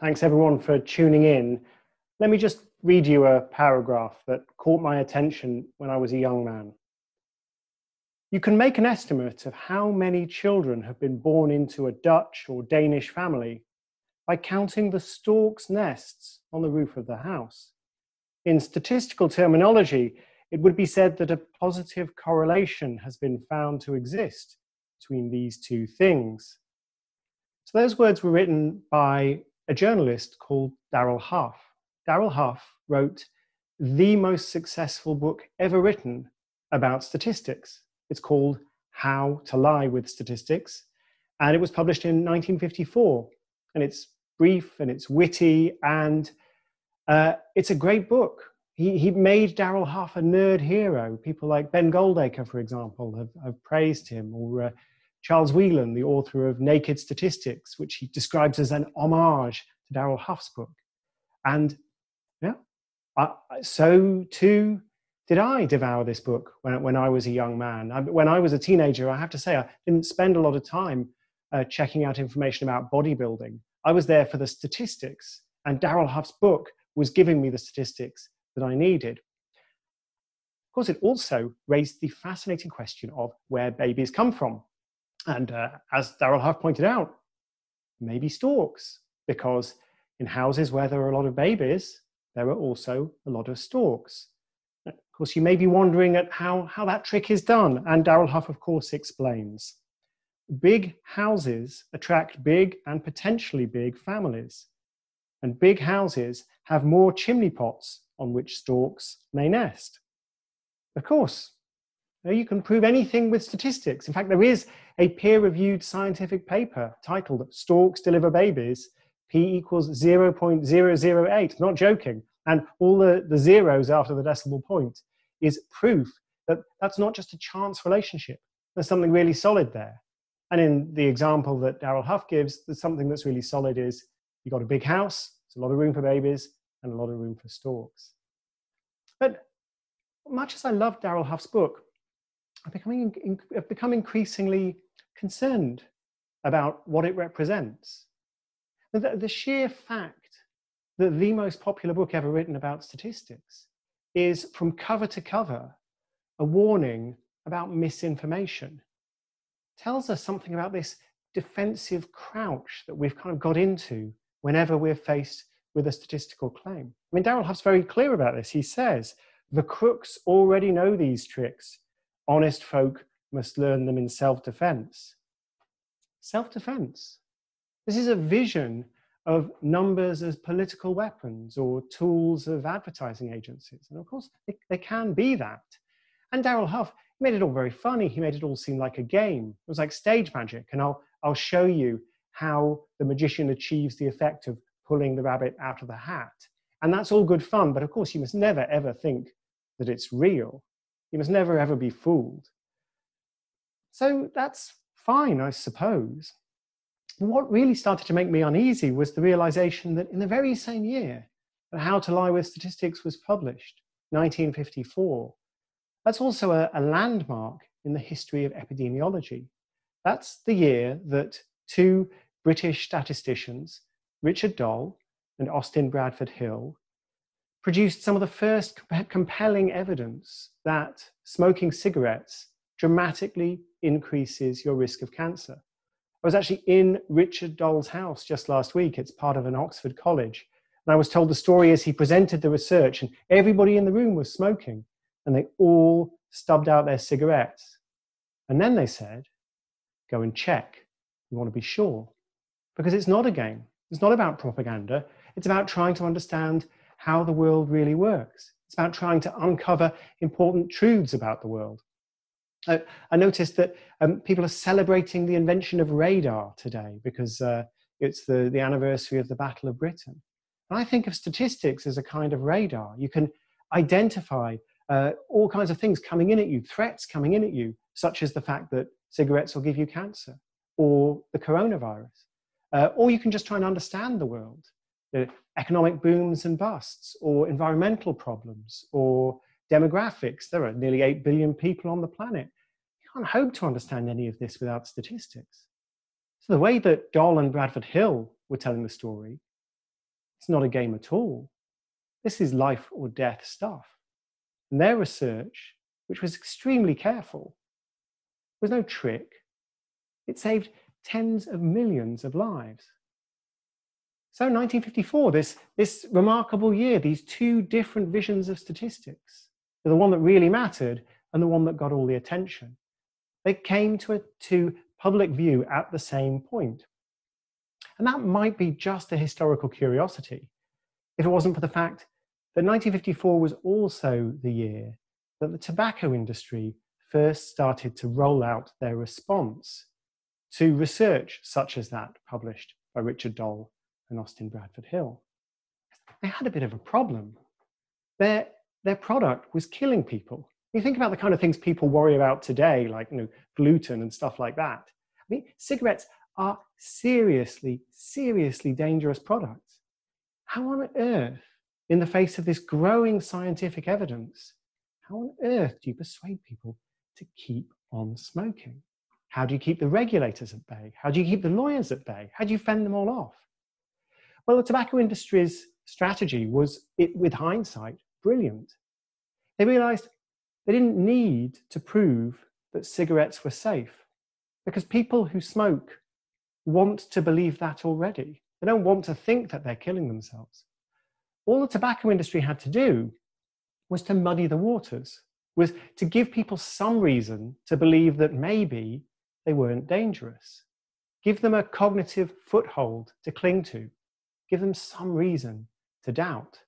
Thanks everyone for tuning in. Let me just read you a paragraph that caught my attention when I was a young man. You can make an estimate of how many children have been born into a Dutch or Danish family by counting the stork's nests on the roof of the house. In statistical terminology, it would be said that a positive correlation has been found to exist between these two things. So those words were written by a journalist called Darrell Huff. Darrell Huff wrote the most successful book ever written about statistics. It's called How to Lie with Statistics, and it was published in 1954. And it's brief and it's witty, and uh, it's a great book. He, he made Darrell Huff a nerd hero. People like Ben Goldacre, for example, have, have praised him, or uh, Charles Wheelan, the author of Naked Statistics, which he describes as an homage to Darrell Huff's book. And yeah, I, so too did I devour this book when, when I was a young man. I, when I was a teenager, I have to say, I didn't spend a lot of time uh, checking out information about bodybuilding. I was there for the statistics, and Darrell Huff's book was giving me the statistics that I needed. Of course, it also raised the fascinating question of where babies come from. And uh, as Darrell Huff pointed out, maybe storks, because in houses where there are a lot of babies, there are also a lot of storks. Of course, you may be wondering at how, how that trick is done, and Darrell Huff, of course, explains. Big houses attract big and potentially big families, and big houses have more chimney pots on which storks may nest. Of course, you can prove anything with statistics. In fact, there is a peer reviewed scientific paper titled Storks Deliver Babies p equals 0.008, not joking. And all the, the zeros after the decimal point is proof that that's not just a chance relationship. There's something really solid there. And in the example that Darrell Huff gives, there's something that's really solid is you've got a big house, there's a lot of room for babies, and a lot of room for storks. But much as I love Darrell Huff's book, I've become, I've become increasingly concerned about what it represents. The, the sheer fact that the most popular book ever written about statistics is from cover to cover a warning about misinformation. Tells us something about this defensive crouch that we've kind of got into whenever we're faced with a statistical claim. I mean, Darrell Huff's very clear about this. He says, the crooks already know these tricks. Honest folk must learn them in self defense. Self defense. This is a vision of numbers as political weapons or tools of advertising agencies. And of course, they, they can be that. And Darrell Huff made it all very funny. He made it all seem like a game. It was like stage magic. And I'll, I'll show you how the magician achieves the effect of pulling the rabbit out of the hat. And that's all good fun. But of course, you must never, ever think that it's real. You must never, ever be fooled. So that's fine, I suppose what really started to make me uneasy was the realization that in the very same year that How to Lie with Statistics was published, 1954, that's also a, a landmark in the history of epidemiology. That's the year that two British statisticians, Richard Doll and Austin Bradford Hill, produced some of the first compelling evidence that smoking cigarettes dramatically increases your risk of cancer. I was actually in Richard Doll's house just last week. It's part of an Oxford college. And I was told the story as he presented the research, and everybody in the room was smoking, and they all stubbed out their cigarettes. And then they said, Go and check. You want to be sure. Because it's not a game, it's not about propaganda, it's about trying to understand how the world really works. It's about trying to uncover important truths about the world. I, noticed that um, people are celebrating the invention of radar today because uh, it's the, the anniversary of the Battle of Britain. And I think of statistics as a kind of radar. You can identify uh, all kinds of things coming in at you, threats coming in at you, such as the fact that cigarettes will give you cancer or the coronavirus. Uh, or you can just try and understand the world, the economic booms and busts, or environmental problems, or demographics. There are nearly 8 billion people on the planet. You can't hope to understand any of this without statistics. So, the way that Doll and Bradford Hill were telling the story, it's not a game at all. This is life or death stuff. And their research, which was extremely careful, was no trick. It saved tens of millions of lives. So 1954, this, this remarkable year, these two different visions of statistics, the one that really mattered and the one that got all the attention, they came to, a, to public view at the same point. And that might be just a historical curiosity if it wasn't for the fact that 1954 was also the year that the tobacco industry first started to roll out their response to research such as that published by Richard Doll and Austin Bradford Hill. They had a bit of a problem. Their, their product was killing people. You think about the kind of things people worry about today, like you know, gluten and stuff like that. I mean, cigarettes are seriously, seriously dangerous products. How on earth, in the face of this growing scientific evidence, how on earth do you persuade people to keep on smoking? How do you keep the regulators at bay? How do you keep the lawyers at bay? How do you fend them all off? Well, the tobacco industry's strategy was, it, with hindsight, brilliant. They realized they didn't need to prove that cigarettes were safe because people who smoke want to believe that already. They don't want to think that they're killing themselves. All the tobacco industry had to do was to muddy the waters, was to give people some reason to believe that maybe they weren't dangerous. Give them a cognitive foothold to cling to give them some reason to doubt.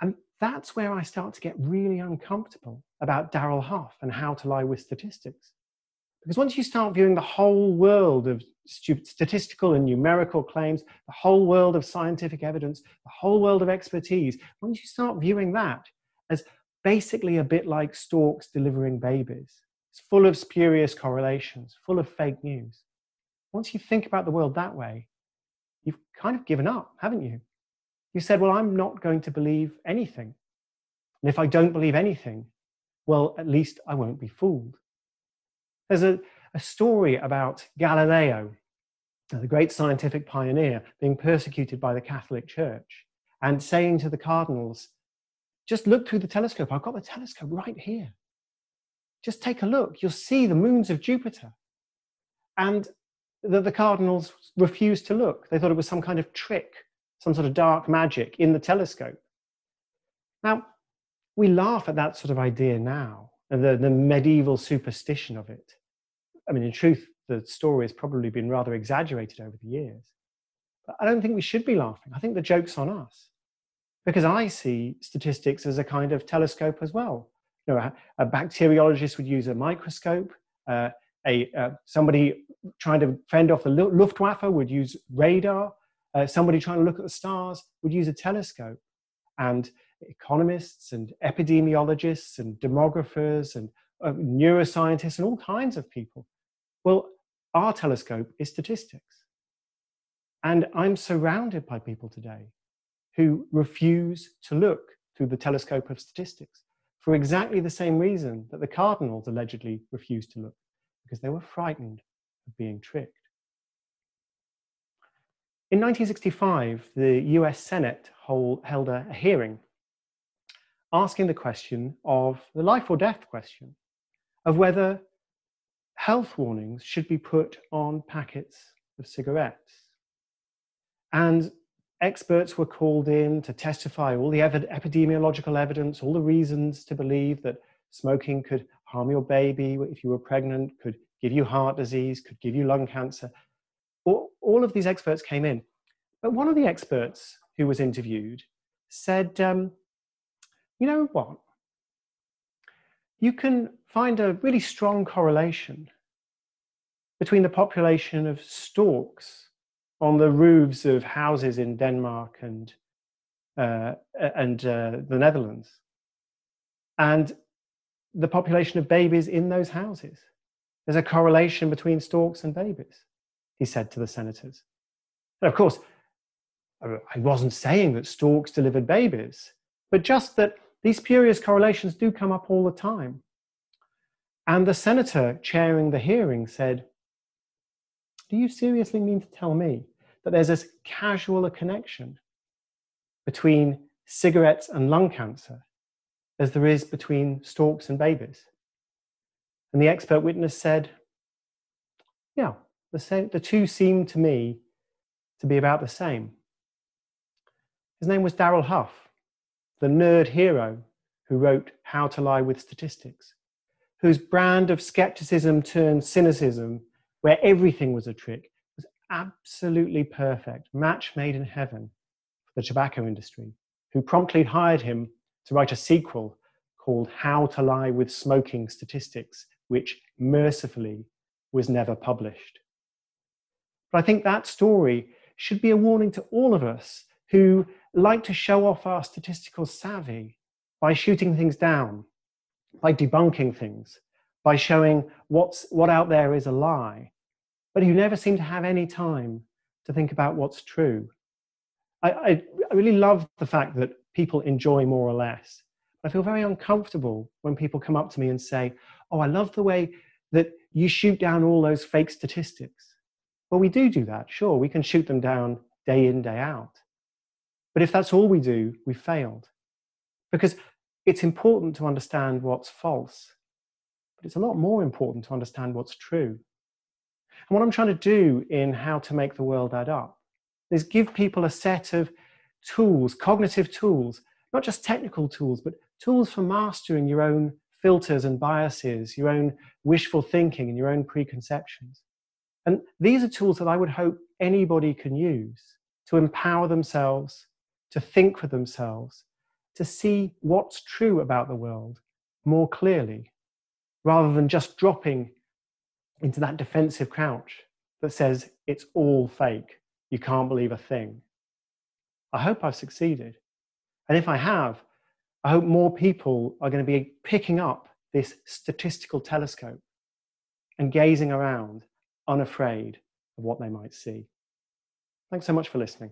And that's where I start to get really uncomfortable about Darrell Huff and how to lie with statistics. Because once you start viewing the whole world of statistical and numerical claims, the whole world of scientific evidence, the whole world of expertise, once you start viewing that as basically a bit like storks delivering babies, it's full of spurious correlations, full of fake news. Once you think about the world that way, you've kind of given up, haven't you? You said, Well, I'm not going to believe anything. And if I don't believe anything, well, at least I won't be fooled. There's a, a story about Galileo, the great scientific pioneer, being persecuted by the Catholic Church and saying to the cardinals, Just look through the telescope. I've got the telescope right here. Just take a look. You'll see the moons of Jupiter. And the, the cardinals refused to look. They thought it was some kind of trick, some sort of dark magic in the telescope. Now, we laugh at that sort of idea now, and the, the medieval superstition of it. I mean, in truth, the story has probably been rather exaggerated over the years. But I don't think we should be laughing. I think the joke's on us. Because I see statistics as a kind of telescope as well. You know, a, a bacteriologist would use a microscope, uh, a uh, somebody trying to fend off the Luftwaffe would use radar. Uh, somebody trying to look at the stars would use a telescope. And economists and epidemiologists and demographers and uh, neuroscientists and all kinds of people. Well, our telescope is statistics. And I'm surrounded by people today who refuse to look through the telescope of statistics for exactly the same reason that the cardinals allegedly refused to look because they were frightened of being tricked. In 1965, the US Senate hold, held a, a hearing asking the question of the life or death question of whether health warnings should be put on packets of cigarettes. And experts were called in to testify all the ev- epidemiological evidence, all the reasons to believe that smoking could harm your baby if you were pregnant, could give you heart disease, could give you lung cancer. All, all of these experts came in. But one of the experts who was interviewed said, um, you know what? You can find a really strong correlation between the population of storks on the roofs of houses in Denmark and, uh, and uh, the Netherlands and the population of babies in those houses. There's a correlation between storks and babies, he said to the senators. And of course, I wasn't saying that storks delivered babies, but just that these spurious correlations do come up all the time. And the senator chairing the hearing said, Do you seriously mean to tell me that there's as casual a connection between cigarettes and lung cancer as there is between storks and babies? And the expert witness said, Yeah, the, same, the two seem to me to be about the same. His name was Darrell Huff, the nerd hero who wrote How to Lie with Statistics, whose brand of skepticism turned cynicism, where everything was a trick, was absolutely perfect, match made in heaven for the tobacco industry, who promptly hired him to write a sequel called How to Lie with Smoking Statistics, which mercifully was never published. But I think that story should be a warning to all of us who like to show off our statistical savvy by shooting things down, by debunking things, by showing what's, what out there is a lie, but who never seem to have any time to think about what's true. I, I, I really love the fact that people enjoy more or less. I feel very uncomfortable when people come up to me and say, Oh, I love the way that you shoot down all those fake statistics. Well, we do do that, sure. We can shoot them down day in, day out. But if that's all we do, we failed. Because it's important to understand what's false, but it's a lot more important to understand what's true. And what I'm trying to do in How to Make the World Add Up is give people a set of tools, cognitive tools, not just technical tools, but tools for mastering your own filters and biases, your own wishful thinking, and your own preconceptions. And these are tools that I would hope anybody can use to empower themselves, to think for themselves, to see what's true about the world more clearly, rather than just dropping into that defensive crouch that says it's all fake, you can't believe a thing. I hope I've succeeded. And if I have, I hope more people are going to be picking up this statistical telescope and gazing around unafraid of what they might see. Thanks so much for listening.